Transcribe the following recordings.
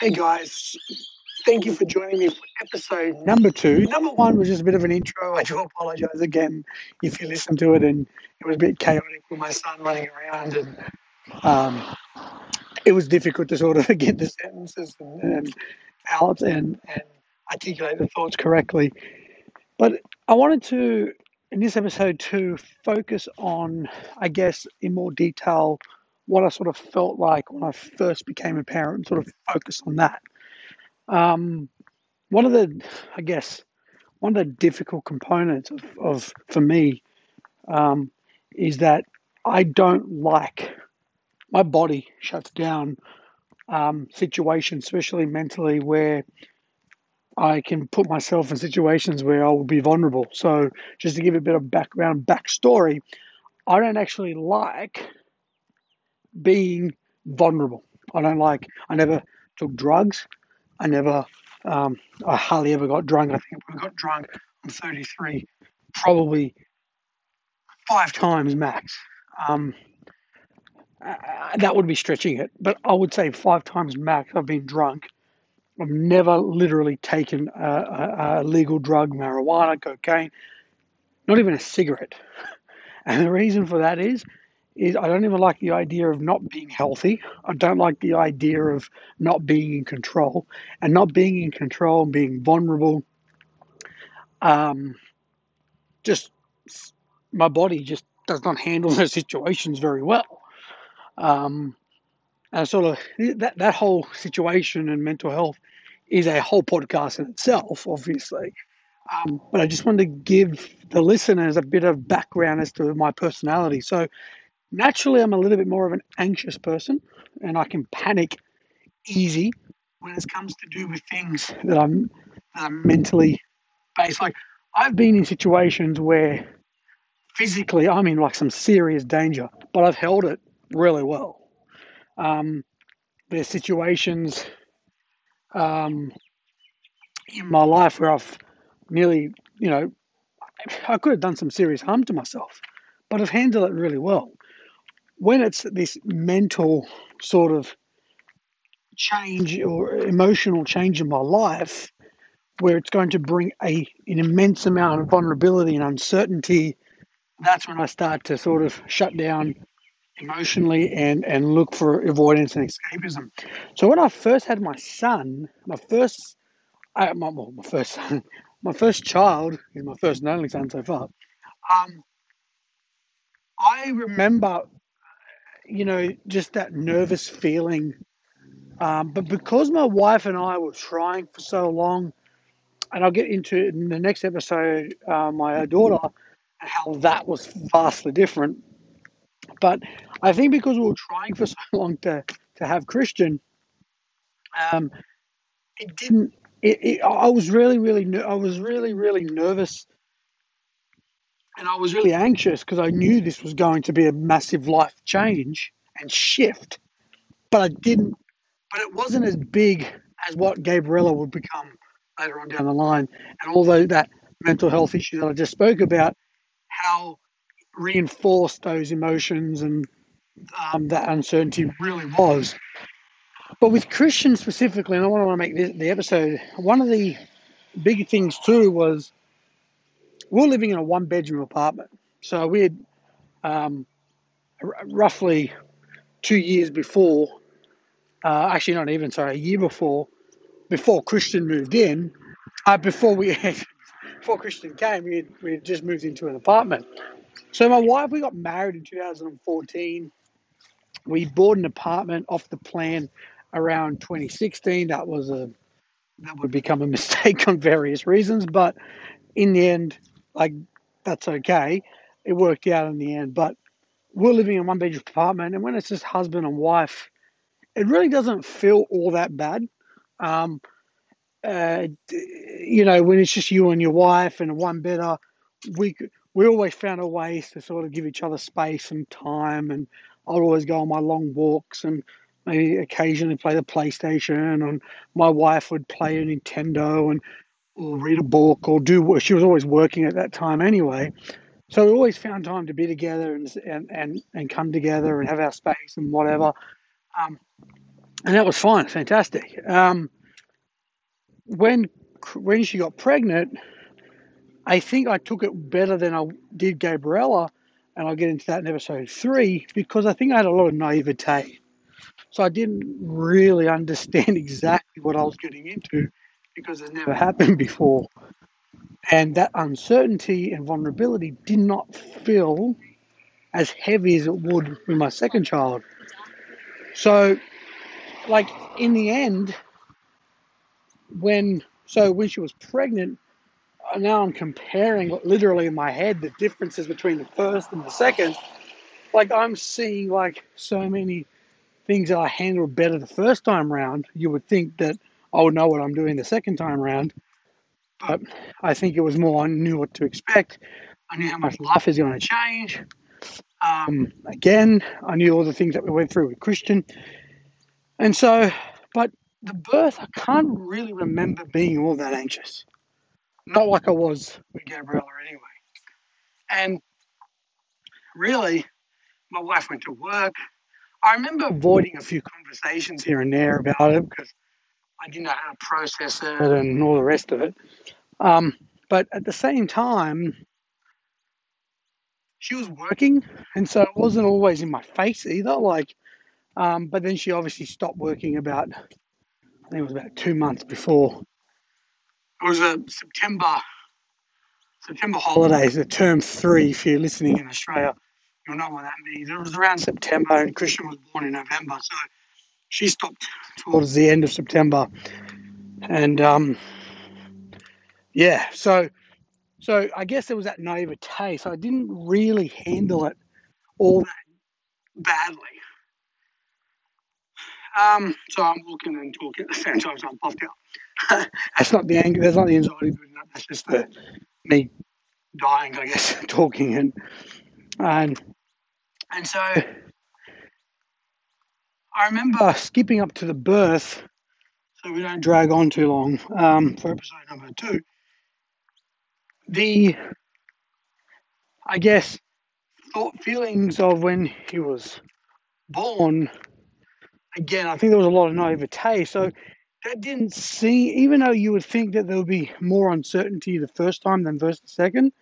Hey guys, thank you for joining me for episode number two. Number one was just a bit of an intro. I do apologize again if you listen to it and it was a bit chaotic with my son running around and um, it was difficult to sort of get the sentences and, and out and, and articulate the thoughts correctly. But I wanted to, in this episode, to focus on, I guess, in more detail, what I sort of felt like when I first became a parent, and sort of focus on that. Um, one of the, I guess, one of the difficult components of, of for me um, is that I don't like my body shuts down um, situations, especially mentally, where I can put myself in situations where I will be vulnerable. So, just to give a bit of background, backstory, I don't actually like being vulnerable. I don't like, I never took drugs. I never, um, I hardly ever got drunk. I think I got drunk, I'm 33, probably five times max. Um, uh, that would be stretching it, but I would say five times max I've been drunk I've never literally taken a, a, a legal drug, marijuana, cocaine, not even a cigarette. And the reason for that is, is I don't even like the idea of not being healthy. I don't like the idea of not being in control, and not being in control and being vulnerable. Um, just my body just does not handle those situations very well. Um, and sort of that that whole situation and mental health is a whole podcast in itself, obviously. Um, but I just wanted to give the listeners a bit of background as to my personality. So, naturally, I'm a little bit more of an anxious person, and I can panic easy when it comes to do with things that I'm, that I'm mentally based. Like, I've been in situations where physically I'm in like some serious danger, but I've held it really well. Um, there's situations um, in my life where I've nearly, you know, I could have done some serious harm to myself, but I've handled it really well. When it's this mental sort of change or emotional change in my life, where it's going to bring a an immense amount of vulnerability and uncertainty, that's when I start to sort of shut down emotionally and and look for avoidance and escapism. So when I first had my son, my first, I, my, well, my first son, my first child is my first and only son so far. Um, I remember, you know, just that nervous feeling. Um, but because my wife and I were trying for so long, and I'll get into in the next episode, uh, my daughter, how that was vastly different. But I think because we were trying for so long to, to have Christian, um, it didn't. It, it, I was really, really, I was really, really nervous, and I was really anxious because I knew this was going to be a massive life change and shift. But I didn't. But it wasn't as big as what Gabriella would become later on down the line. And although that mental health issue that I just spoke about, how reinforced those emotions and um, that uncertainty really was. But with Christian specifically, and I want to make the episode, one of the big things too was we we're living in a one bedroom apartment. So we had um, r- roughly two years before, uh, actually not even, sorry, a year before, before Christian moved in, uh, before we had, before Christian came, we had, we had just moved into an apartment. So my wife, we got married in 2014. We bought an apartment off the plan around 2016. That was a that would become a mistake on various reasons, but in the end, like that's okay. It worked out in the end. But we're living in one bedroom apartment, and when it's just husband and wife, it really doesn't feel all that bad. Um, uh, you know, when it's just you and your wife and one bedder, we we always found a ways to sort of give each other space and time. And I'd always go on my long walks and maybe occasionally play the PlayStation. And my wife would play a Nintendo and or read a book or do. What she was always working at that time anyway. So we always found time to be together and and and, and come together and have our space and whatever. Um, and that was fine, fantastic. Um, when when she got pregnant, I think I took it better than I did Gabriella, and I'll get into that in episode three because I think I had a lot of naivete. So I didn't really understand exactly what I was getting into because it never happened before. And that uncertainty and vulnerability did not feel as heavy as it would with my second child. So, like in the end, when so when she was pregnant, uh, now I'm comparing literally in my head the differences between the first and the second. Like I'm seeing like so many things that I handled better the first time round. You would think that I would know what I'm doing the second time round, but I think it was more I knew what to expect. I knew how much life is going to change. Um, again, I knew all the things that we went through with Christian. And so, but the birth, I can't really remember being all that anxious. Not like I was with Gabriella anyway. And really, my wife went to work. I remember avoiding a few conversations here and there about it because I didn't know how to process it and all the rest of it. Um, but at the same time, she was working, and so it wasn't always in my face either. Like, um, but then she obviously stopped working about, I think it was about two months before. It was a September, September holidays, the term three. If you're listening in Australia, you'll know what that means. It was around September, and Christian was born in November, so she stopped towards the end of September, and um, yeah, so so I guess there was that naivete. So I didn't really handle it all that badly. Um, so I'm walking and talking at the same time, so I'm puffed out. that's not the anger. That's not the anxiety. That's just the me dying, I guess, talking and and and so I remember skipping up to the birth, so we don't drag on too long um, for episode number two. The I guess thought feelings of when he was born again i think there was a lot of naivete so that didn't seem even though you would think that there would be more uncertainty the first time than versus the second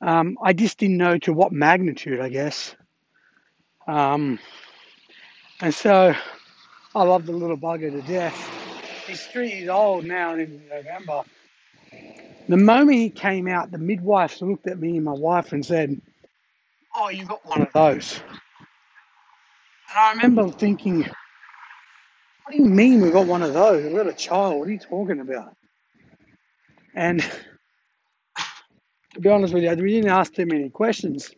um, i just didn't know to what magnitude i guess um, and so i love the little bugger to death he's three years old now in november the moment he came out the midwife looked at me and my wife and said oh you've got one of those and i remember thinking what do you mean we've got one of those? A child. What are you talking about? And to be honest with you, we didn't ask too many questions.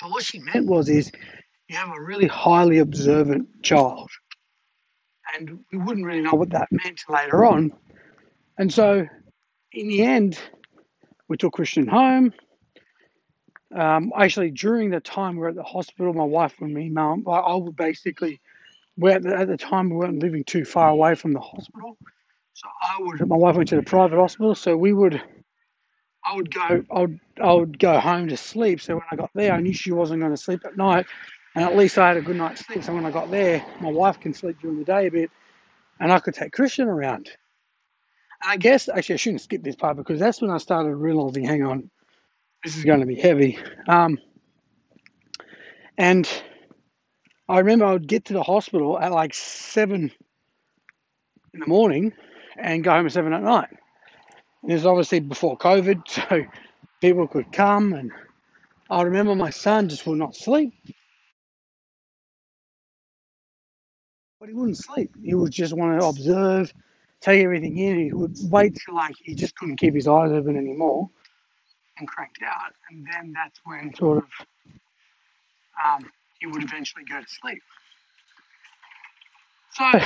But what she meant was is you have a really highly observant child. And we wouldn't really know what that meant later on. And so in the end, we took Christian home. Um, actually, during the time we were at the hospital, my wife and me, mum, I would basically we at the, at the time we weren't living too far away from the hospital. So I would, my wife went to the private hospital, so we would, I would go, I would, I would go home to sleep. So when I got there, I knew she wasn't going to sleep at night, and at least I had a good night's sleep. So when I got there, my wife can sleep during the day a bit, and I could take Christian around. And I guess actually I shouldn't skip this part because that's when I started realizing, hang on, this is going to be heavy. Um, and I remember I would get to the hospital at like seven in the morning and go home at seven at night. This is obviously before COVID, so people could come, and I remember my son just would not sleep. But he wouldn't sleep. He would just want to observe, take everything in. He would wait till like he just couldn't keep his eyes open anymore and cracked out. And then that's when sort of um, he would eventually go to sleep. So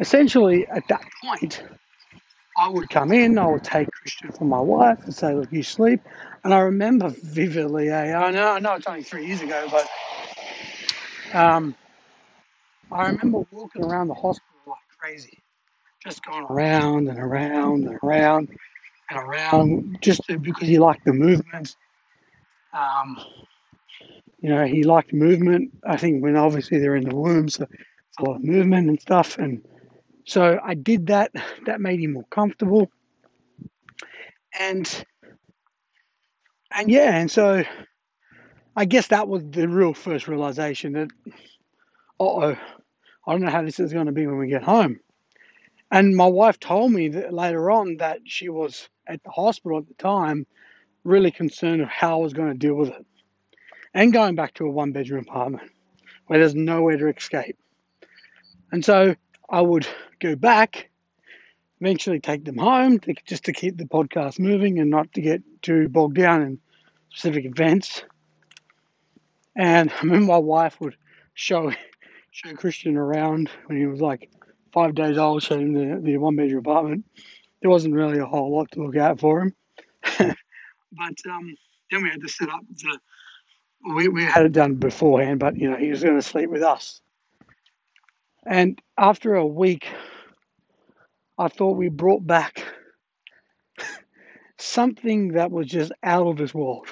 essentially, at that point, I would come in, I would take Christian from my wife and say, Look, you sleep. And I remember vividly, eh, I, know, I know it's only three years ago, but um, I remember walking around the hospital like crazy, just going around and around and around and around, just because he liked the movement. Um, you know, he liked movement. I think when obviously they're in the womb, so It's a lot of movement and stuff. And so I did that. That made him more comfortable. And and yeah, and so I guess that was the real first realization that, oh, I don't know how this is going to be when we get home. And my wife told me that later on that she was at the hospital at the time, really concerned of how I was going to deal with it. And going back to a one bedroom apartment where there's nowhere to escape. And so I would go back, eventually take them home to, just to keep the podcast moving and not to get too bogged down in specific events. And I remember my wife would show show Christian around when he was like five days old, showed him the, the one bedroom apartment. There wasn't really a whole lot to look out for him. but um, then we had to set up the we, we had it done beforehand, but you know, he was going to sleep with us. And after a week, I thought we brought back something that was just out of this world.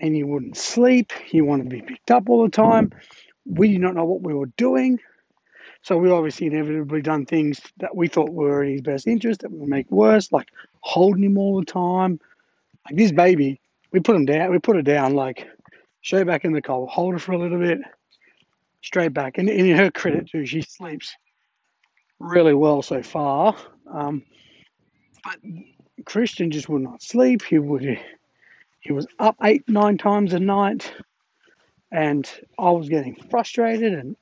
And he wouldn't sleep, he wanted to be picked up all the time. We did not know what we were doing. So we obviously inevitably done things that we thought were in his best interest that would make worse, like holding him all the time. Like this baby, we put him down, we put her down like straight back in the car, hold her for a little bit, straight back. And in her credit too, she sleeps really well so far. Um, but Christian just would not sleep. He would he was up eight, nine times a night, and I was getting frustrated and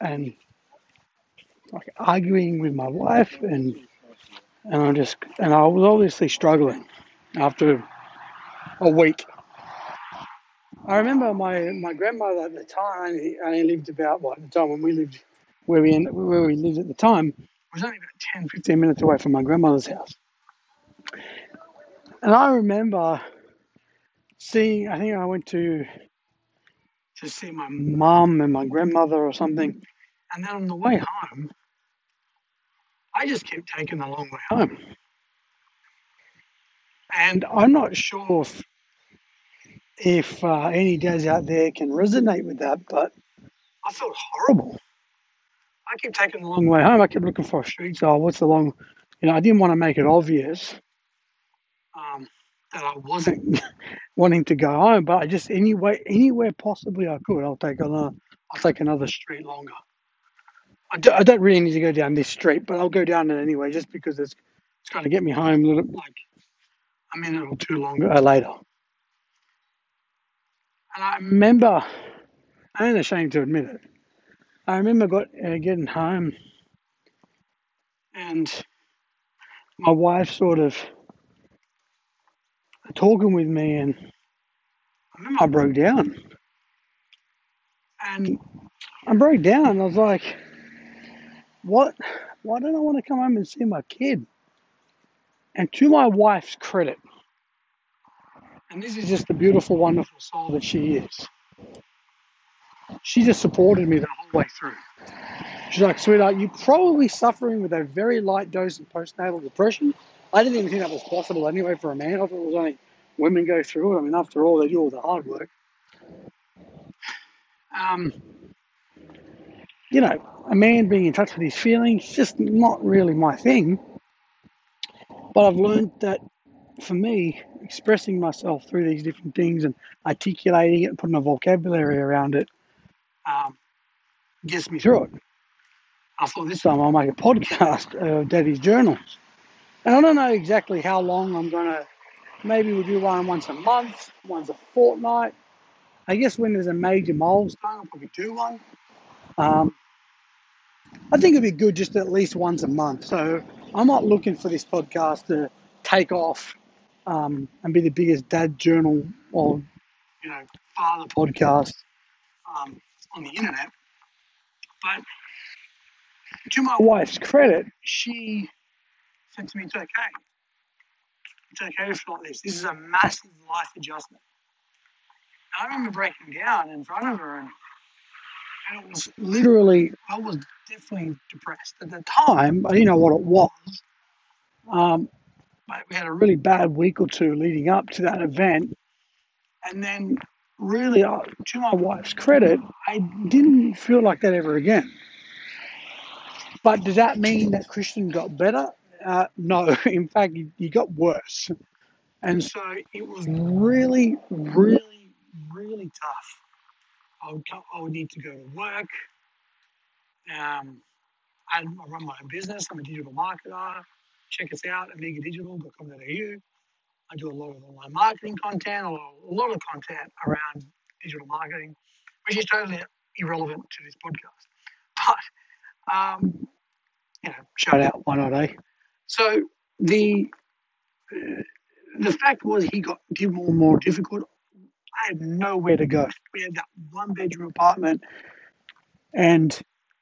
and like arguing with my wife, and and I just and I was obviously struggling after a week. I remember my, my grandmother at the time only, lived about what at the time when we lived where we where we lived at the time was only about 10, 15 minutes away from my grandmother's house. And I remember seeing, I think I went to to see my mum and my grandmother or something. And then on the way home, I just kept taking the long way home. And I'm not sure if, if uh, any dads out there can resonate with that, but I felt horrible. I kept taking the long way home. I kept looking for a street. So what's the long? You know, I didn't want to make it obvious um, that I wasn't wanting to go home, but I just anyway, anywhere possibly I could, I'll take another, I'll take another street longer. I, do, don't really need to go down this street, but I'll go down it anyway, just because it's it's going to get me home a little like a minute or two longer uh, later. And I remember, I ain't ashamed to admit it. I remember got uh, getting home, and my wife sort of talking with me, and I remember I broke down. And I broke down, and I was like, what? Why don't I want to come home and see my kid? And to my wife's credit, and this is just the beautiful, wonderful soul that she is, she just supported me the whole way through. She's like, sweetheart, you're probably suffering with a very light dose of postnatal depression. I didn't even think that was possible anyway for a man. I thought it was only women go through it. I mean, after all, they do all the hard work. Um, you know, a man being in touch with his feelings, just not really my thing. But I've learned that for me, expressing myself through these different things and articulating it and putting a vocabulary around it um, gets me through it. I thought this time I'll make a podcast of Daddy's journals. And I don't know exactly how long I'm going to, maybe we'll do one once a month, once a fortnight. I guess when there's a major milestone, I'll probably do one. Um, I think it'd be good just at least once a month. So I'm not looking for this podcast to take off um, and be the biggest dad journal or you know father podcast um, on the internet. But to my wife's credit, she said to me, "It's okay. It's okay to feel like this. This is a massive life adjustment." And I remember breaking down in front of her and and it was literally, I was definitely depressed at the time. I didn't know what it was. Um, but we had a really bad week or two leading up to that event. And then, really, uh, to my wife's credit, I didn't feel like that ever again. But does that mean that Christian got better? Uh, no. In fact, he got worse. And so it was really, really, really tough. I would, co- I would need to go to work. Um, I, run my own business. I'm a digital marketer. Check us out at omegadigital.com.au. I do a lot of online marketing content, a lot, a lot of content around digital marketing, which is totally irrelevant to this podcast. But, um, you know, shout out, why not, eh? So the the fact was he got more and more difficult. I had nowhere to go. We had that one bedroom apartment and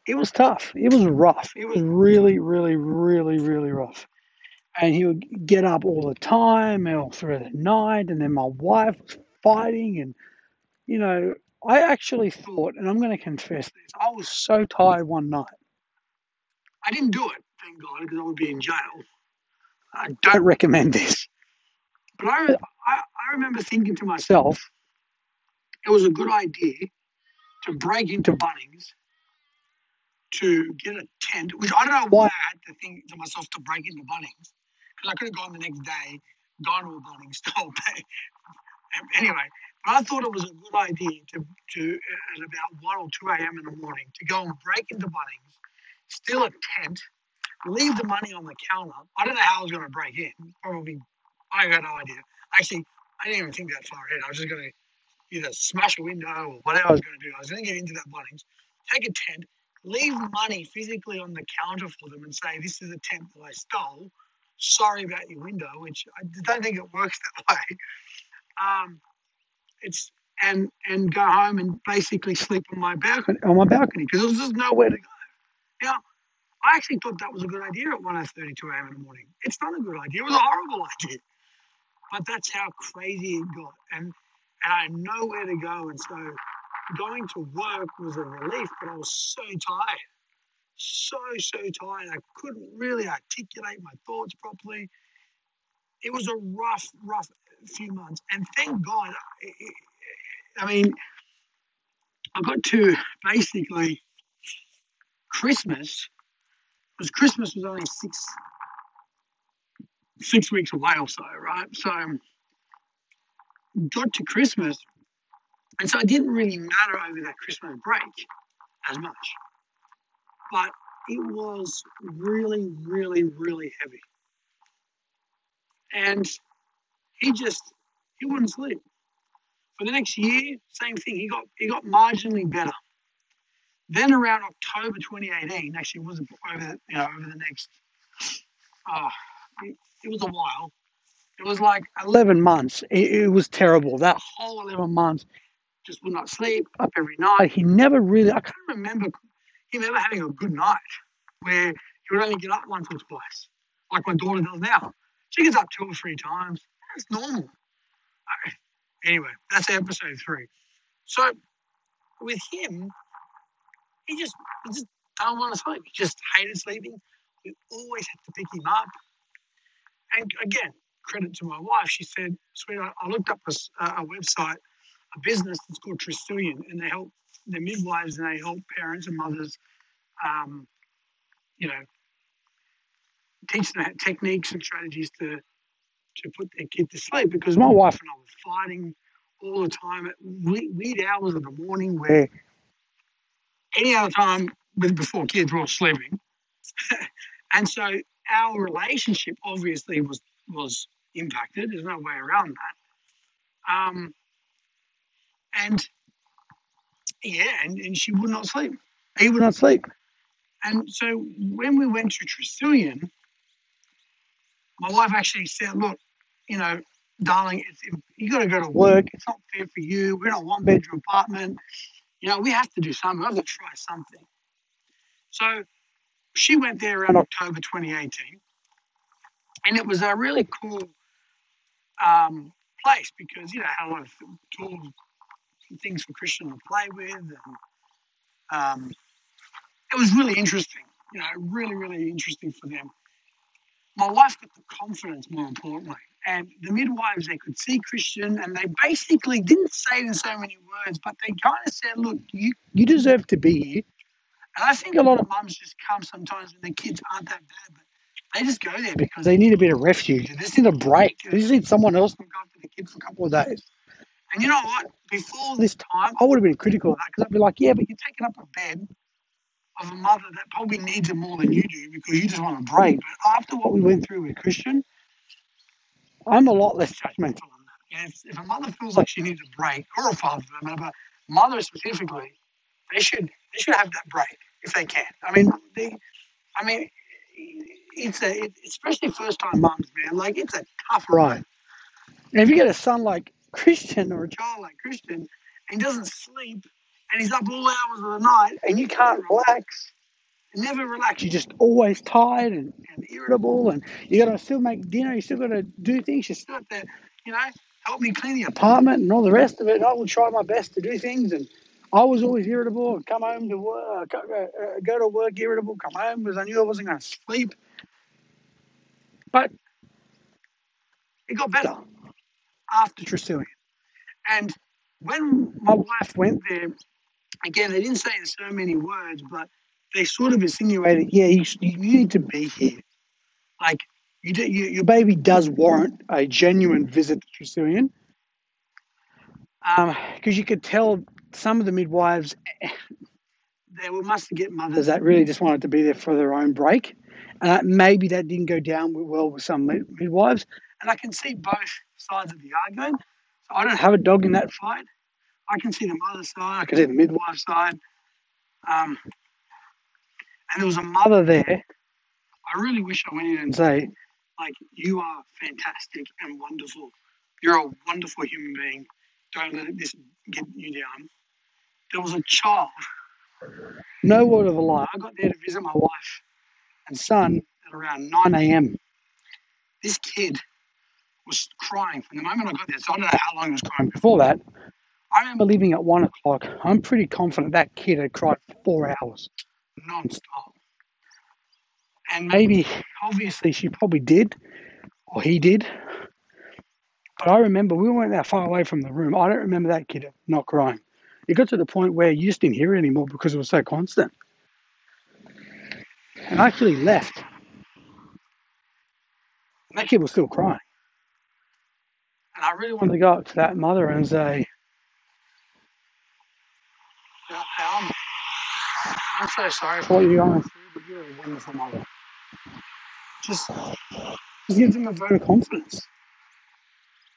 it was tough. It was rough. It was really, really, really, really rough. And he would get up all the time all through the night. And then my wife was fighting. And, you know, I actually thought, and I'm going to confess this, I was so tired one night. I didn't do it, thank God, because I would be in jail. I don't recommend this. But I, I, I remember thinking to myself, it was a good idea to break into Bunnings to get a tent, which I don't know why I had to think to myself to break into Bunnings, because I could have gone the next day, gone to a Bunnings store. anyway, but I thought it was a good idea to, to at about 1 or 2 a.m. in the morning, to go and break into Bunnings, steal a tent, leave the money on the counter. I don't know how I was going to break in. Probably, I got no idea. Actually, I didn't even think that far ahead. I was just going to either smash a window or whatever I was going to do. I was going to get into that Bunnings, take a tent, leave money physically on the counter for them and say, This is a tent that I stole. Sorry about your window, which I don't think it works that way. Um, it's and and go home and basically sleep on my balcony on my balcony because there's just nowhere to go. Now, I actually thought that was a good idea at 1.32 a.m. in the morning. It's not a good idea. It was a horrible idea. But that's how crazy it got. And and I had nowhere to go. And so going to work was a relief, but I was so tired. So, so tired. I couldn't really articulate my thoughts properly. It was a rough, rough few months. And thank God, I mean, I got to basically Christmas, because Christmas was only six six weeks away or so, right? So got to Christmas, and so it didn't really matter over that Christmas break as much. But it was really, really, really heavy. And he just he wouldn't sleep. For the next year, same thing. He got he got marginally better. Then around October 2018, actually it was over you know over the next oh, it, it was a while. It was like 11 months. It, it was terrible. That whole 11 months, just would not sleep, up every night. He never really, I can't remember him ever having a good night where he would only get up once or twice, like my daughter does now. She gets up two or three times. That's normal. Anyway, that's episode three. So with him, he just he just don't want to sleep. He just hated sleeping. We always had to pick him up. And again, credit to my wife. She said, "Sweetheart, I looked up a website, a business that's called Tresillian, and they help the midwives and they help parents and mothers, um, you know, teach them techniques and strategies to to put their kid to sleep. Because my wife and I were fighting all the time at we- weird hours of the morning, where any other time with before kids were all sleeping, and so our relationship obviously was was impacted. There's no way around that. Um, and yeah, and, and she would not sleep. He would not sleep. And so when we went to Tresillian, my wife actually said, "Look, you know, darling, it's, you got to go to work. It's not fair for you. We're in a one bedroom apartment. You know, we have to do something. Have to try something." So she went there around October 2018, and it was a really cool um, place because you know had a lot of tools, things for Christian to play with, and um, it was really interesting. You know, really, really interesting for them. My wife got the confidence, more importantly, and the midwives they could see Christian, and they basically didn't say it in so many words, but they kind of said, "Look, you you deserve to be here, And I think a lot of mums just come sometimes when their kids aren't that bad, but they just go there because they need a bit of refuge. They just need a break. They just need someone else to look after the kids for a couple of days. And you know what? Before this time, I would have been critical of that because I'd be like, yeah, but you're taking up a bed of a mother that probably needs it more than you do because you just want a break. But after what we went through with Christian, I'm a lot less judgmental on that. If, if a mother feels like she needs a break, or a father for that matter, but mother specifically, they should they should have that break if they can. I mean, they, I mean, it's a it, especially first time moms, man. Like it's a tough ride. And if you get a son like Christian or a child like Christian, and he doesn't sleep, and he's up all hours of the night, and you can't relax, never relax. You're just always tired and, and irritable, and you got to still make dinner. You still got to do things. You still have to, you know, help me clean the apartment and all the rest of it. I will try my best to do things, and I was always irritable. I'd come home to work, go, uh, to work irritable, come home because I knew I wasn't going to sleep. But it got better after Tresillian. And when my wife went there, again, they didn't say in so many words, but they sort of insinuated, yeah, you, you need to be here. Like, you do, you, your baby does warrant a genuine visit to Tresillian. Because um, you could tell some of the midwives, they were must get mothers that really just wanted to be there for their own break. And uh, maybe that didn't go down well with some midwives. And I can see both sides of the argument. So I don't have a dog in that fight. I can see the mother side, I can see the midwife side. Um, and there was a mother there. I really wish I went in and say, like, you are fantastic and wonderful. You're a wonderful human being. Don't let this get you down. There was a child. No word of a lie. I got there to visit my wife and son at around 9 a.m. This kid was crying from the moment I got there. So I don't know how long he was crying before that. I remember leaving at one o'clock. I'm pretty confident that kid had cried for four hours, non-stop. And maybe, obviously, she probably did, or he did. But I remember we weren't that far away from the room. I don't remember that kid not crying. It got to the point where you just didn't hear it anymore because it was so constant. And I actually left. And that kid was still crying. And I really wanted to go up to that mother and say, I'm, I'm so sorry for what you're going through, but you're a wonderful mother. Just, just give them a vote of confidence.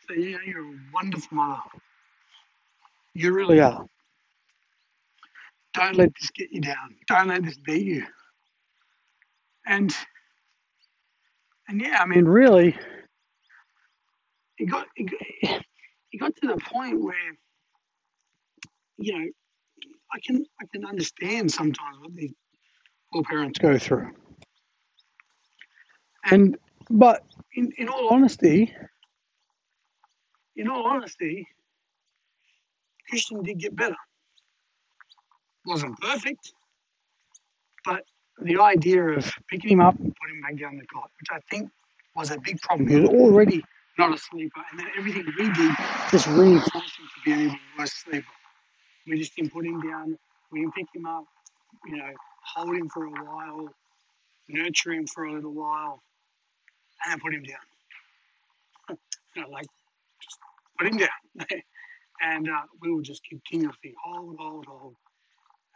Say, yeah, you're a wonderful mother. You really are. Don't let this get you down. Don't let this beat you. And and yeah, I mean, really, it got it, it got to the point where you know I can I can understand sometimes what these poor parents go through. And but in, in all honesty, in all honesty, Christian did get better. Wasn't perfect, but the idea of picking him up and putting him back down the cot, which I think was a big problem. He was already not a sleeper, and then everything we did just reinforced him to be an even worse sleeper. We just didn't put him down. We didn't pick him up, you know, hold him for a while, nurture him for a little while, and put him down. you know, like just put him down. and uh, we would just continuously hold, hold, hold.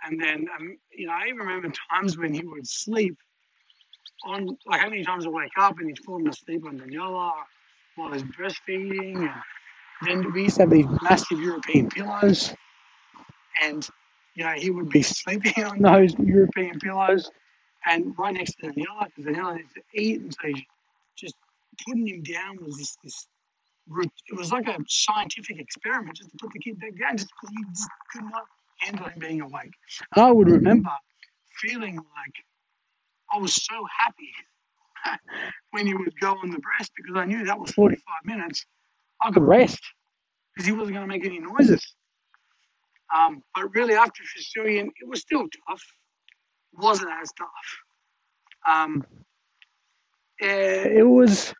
And then, um, you know, I even remember times when he would sleep on, like how many times I wake up and he's falling asleep on Daniela while he's breastfeeding. And then we used to have these massive European pillows and you know he would be sleeping on those European pillows, and right next to Daniela because Daniela needs to eat, and so just putting him down was this this it was like a scientific experiment just to put the kid back down just because he just could not handle him being awake. And I would remember feeling like I was so happy when he would go on the breast because I knew that was 45 minutes. I could rest because he wasn't going to make any noises. Um, but really, after Tresillian, it was still tough. It wasn't as tough. Um, eh, it was.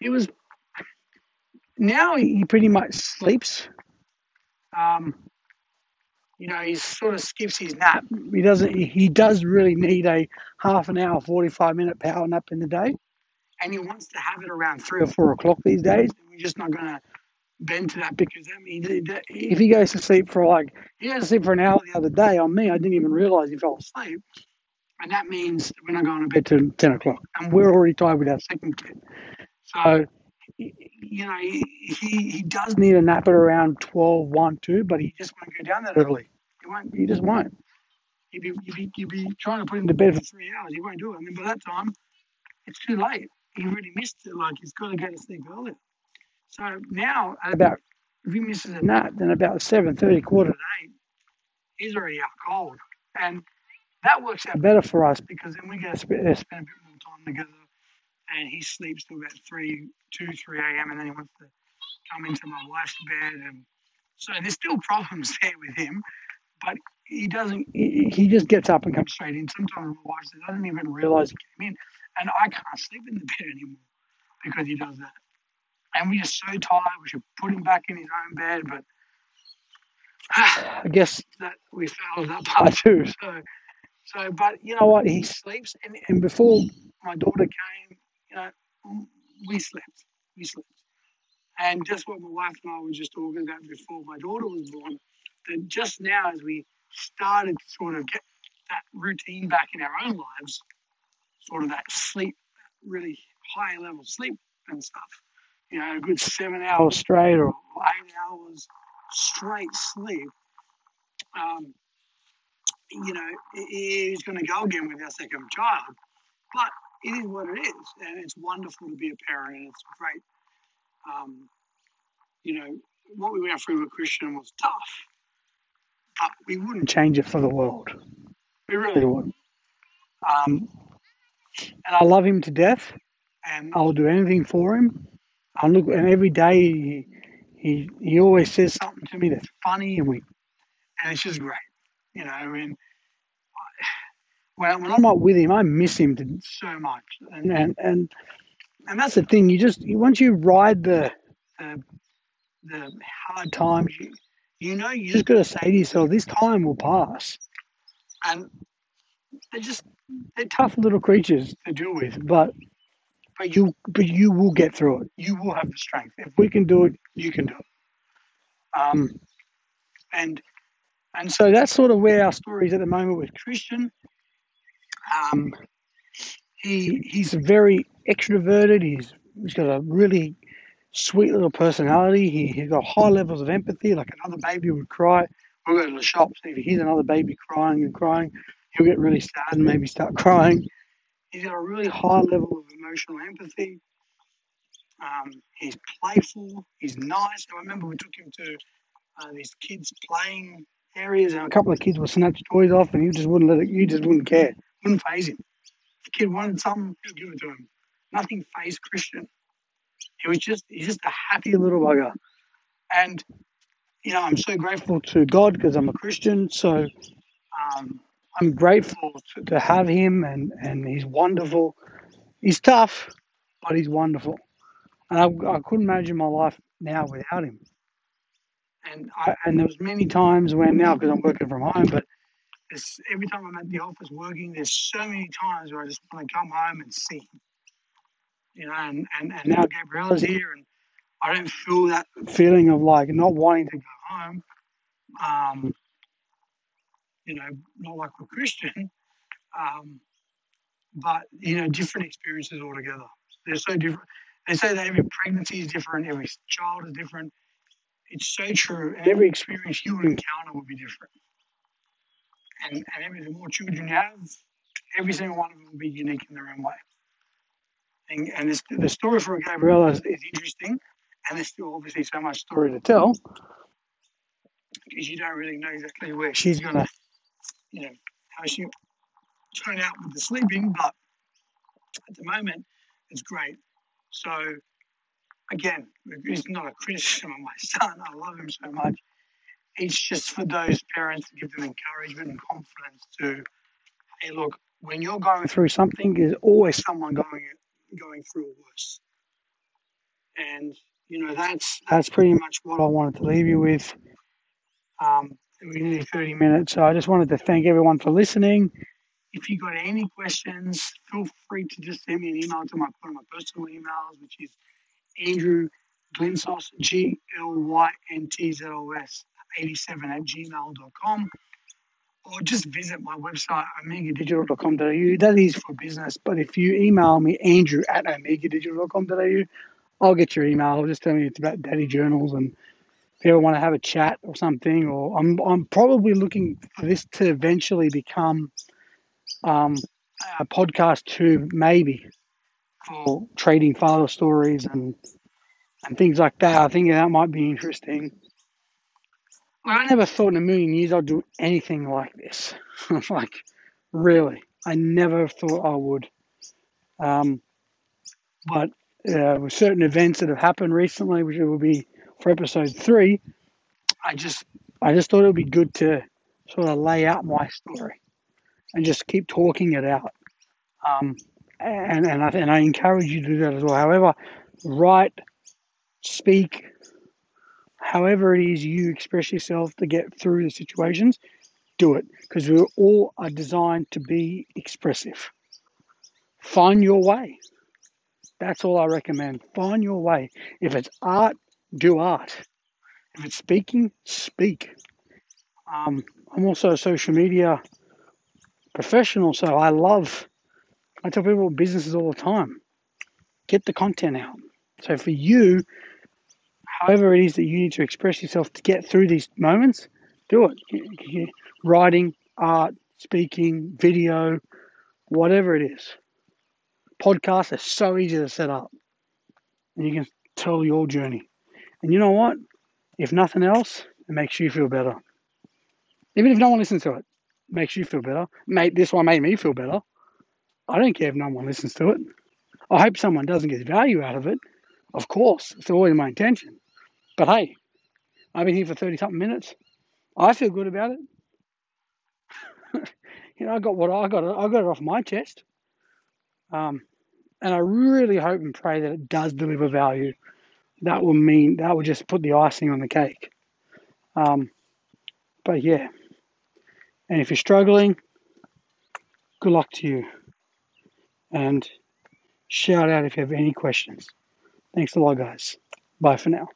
It was. Now he pretty much sleeps. Um, you know, he sort of skips his nap. He doesn't. He does really need a half an hour, forty-five minute power nap in the day, and he wants to have it around three or four o'clock these days. We're just not going to bend to that because I mean, if he goes to sleep for like he goes to sleep for an hour the other day on me, I didn't even realize he fell asleep, and that means we're not going to bed till ten o'clock, and we're already tired with our second kid. So you know, he, he, does need a nap at around 12, 1, 2, but he just won't go down that early. He won't. He just won't. You'd be, you'd be, you'd be trying to put him to bed for three hours. He won't do it. And then by that time, it's too late. He already missed it. Like he's got to go to sleep earlier. So now, at about if he misses a nap, then about seven thirty, quarter to eight, he's already out cold, and that works out better for us because then we get to spend, uh, spend a bit more time together and he sleeps till about 3, 2, 3 a.m. and then he wants to come into my wife's bed. And so there's still problems there with him, but he doesn't, he, he just gets up and comes straight in. Sometimes my wife didn't even realize he came in. And I can't sleep in the bed anymore because he does that. And we're just so tired, we should put him back in his own bed, but ah, I guess that we failed that part too. So, so, but you know what? He sleeps, and, and before my daughter came, you know, we slept. We slept. And just what my wife and I were just talking about before my daughter was born, that just now as we started to sort of get that routine back in our own lives, sort of that sleep, really high level sleep and stuff, you know, a good seven hours straight or eight hours straight sleep, um, you know, he's going to go again with our second child. But it is what it is, and it's wonderful to be a parent, and it's great. Um, you know, what we went through with Christian was tough, but we wouldn't change it for the world. We really wouldn't. Um, and I love him to death, and I'll do anything for him. I look, and every day he, he he always says something to me that's funny, and we, and it's just great, you know. I mean, when, when I'm not with him, I miss him so much, and and and, and that's the thing. You just once you ride the the, the hard times, you, you know you just got to say to yourself, this time will pass, and they're just they're tough little creatures to deal with, but but you but you will get through it. You will have the strength. If we can do it, you can do it. Um, and and so that's sort of where our story is at the moment with Christian. Um, he he's very extroverted. He's he's got a really sweet little personality. He, he's got high levels of empathy, like another baby would cry. We'll go to the shops. If he hears another baby crying and crying, he'll get really sad and maybe start crying. He's got a really high level of emotional empathy. Um, he's playful. He's nice. I remember we took him to uh, these kids playing areas, and a couple of kids would snatch toys off, and he just wouldn't let it. You just wouldn't care. Wouldn't phase him. The kid wanted something, he'd give it to him. Nothing phased Christian. He was just he's just a happy little bugger. And you know, I'm so grateful to God because I'm a Christian. So um, I'm grateful to, have him, and and he's wonderful. He's tough, but he's wonderful. And I, I couldn't imagine my life now without him. And I, and there was many times when now because I'm working from home, but every time I'm at the office working, there's so many times where I just want to come home and see him. You know, and, and, and now Gabriella's here, and I don't feel that feeling of like not wanting to go home. Um, you know, not like we're Christian, um, but you know, different experiences altogether. They're so different. They say that every pregnancy is different, every child is different. It's so true, every experience you would encounter would be different and, and every the more children you have, every single one of them will be unique in their own way. And, and this, the story for Gabriella is, is interesting, and there's still obviously so much story to tell because you don't really know exactly where she's gonna, you know, how she turn out with the sleeping, but at the moment, it's great. So, again, it's not a criticism of my son. I love him so much it's just for those parents to give them encouragement and confidence to, hey, look, when you're going through something, there's always someone going going through worse. And you know that's that's pretty much what I wanted to leave you with. Um, We're nearly 30 minutes. So I just wanted to thank everyone for listening. If you got any questions, feel free to just send me an email to my, one of my personal emails, which is Andrew Glyntzos, G L Y N T Z O S 87 at gmail.com. Or just visit my website, omegadigital.com.au. That is for business. But if you email me, Andrew at omegadigital.com.au, I'll get your email. Just tell me it's about daddy journals and if you ever want to have a chat or something, or I'm I'm probably looking for this to eventually become um, a podcast too, maybe for trading father stories and and things like that. I think that might be interesting. I never thought in a million years I'd do anything like this. like, really, I never thought I would. Um, but uh, with certain events that have happened recently, which will be for episode three, I just I just thought it would be good to sort of lay out my story and just keep talking it out. Um, and and I, and I encourage you to do that as well. However, write, speak, however it is you express yourself to get through the situations, do it because we all are designed to be expressive. Find your way. That's all I recommend. Find your way. If it's art, do art. If it's speaking, speak. Um, I'm also a social media professional, so I love, I tell people businesses all the time get the content out. So for you, however it is that you need to express yourself to get through these moments, do it. Writing, art, speaking, video, whatever it is. Podcasts are so easy to set up. And you can tell your journey. And you know what? If nothing else, it makes you feel better. Even if no one listens to it, it makes you feel better. Mate, this one made me feel better. I don't care if no one listens to it. I hope someone doesn't get value out of it. Of course, it's always my intention. But hey, I've been here for 30 something minutes. I feel good about it. you know, I got what I got. I got it off my chest. Um, and I really hope and pray that it does deliver value that will mean that will just put the icing on the cake. Um, but yeah, and if you're struggling, good luck to you. And shout out if you have any questions. Thanks a lot, guys. Bye for now.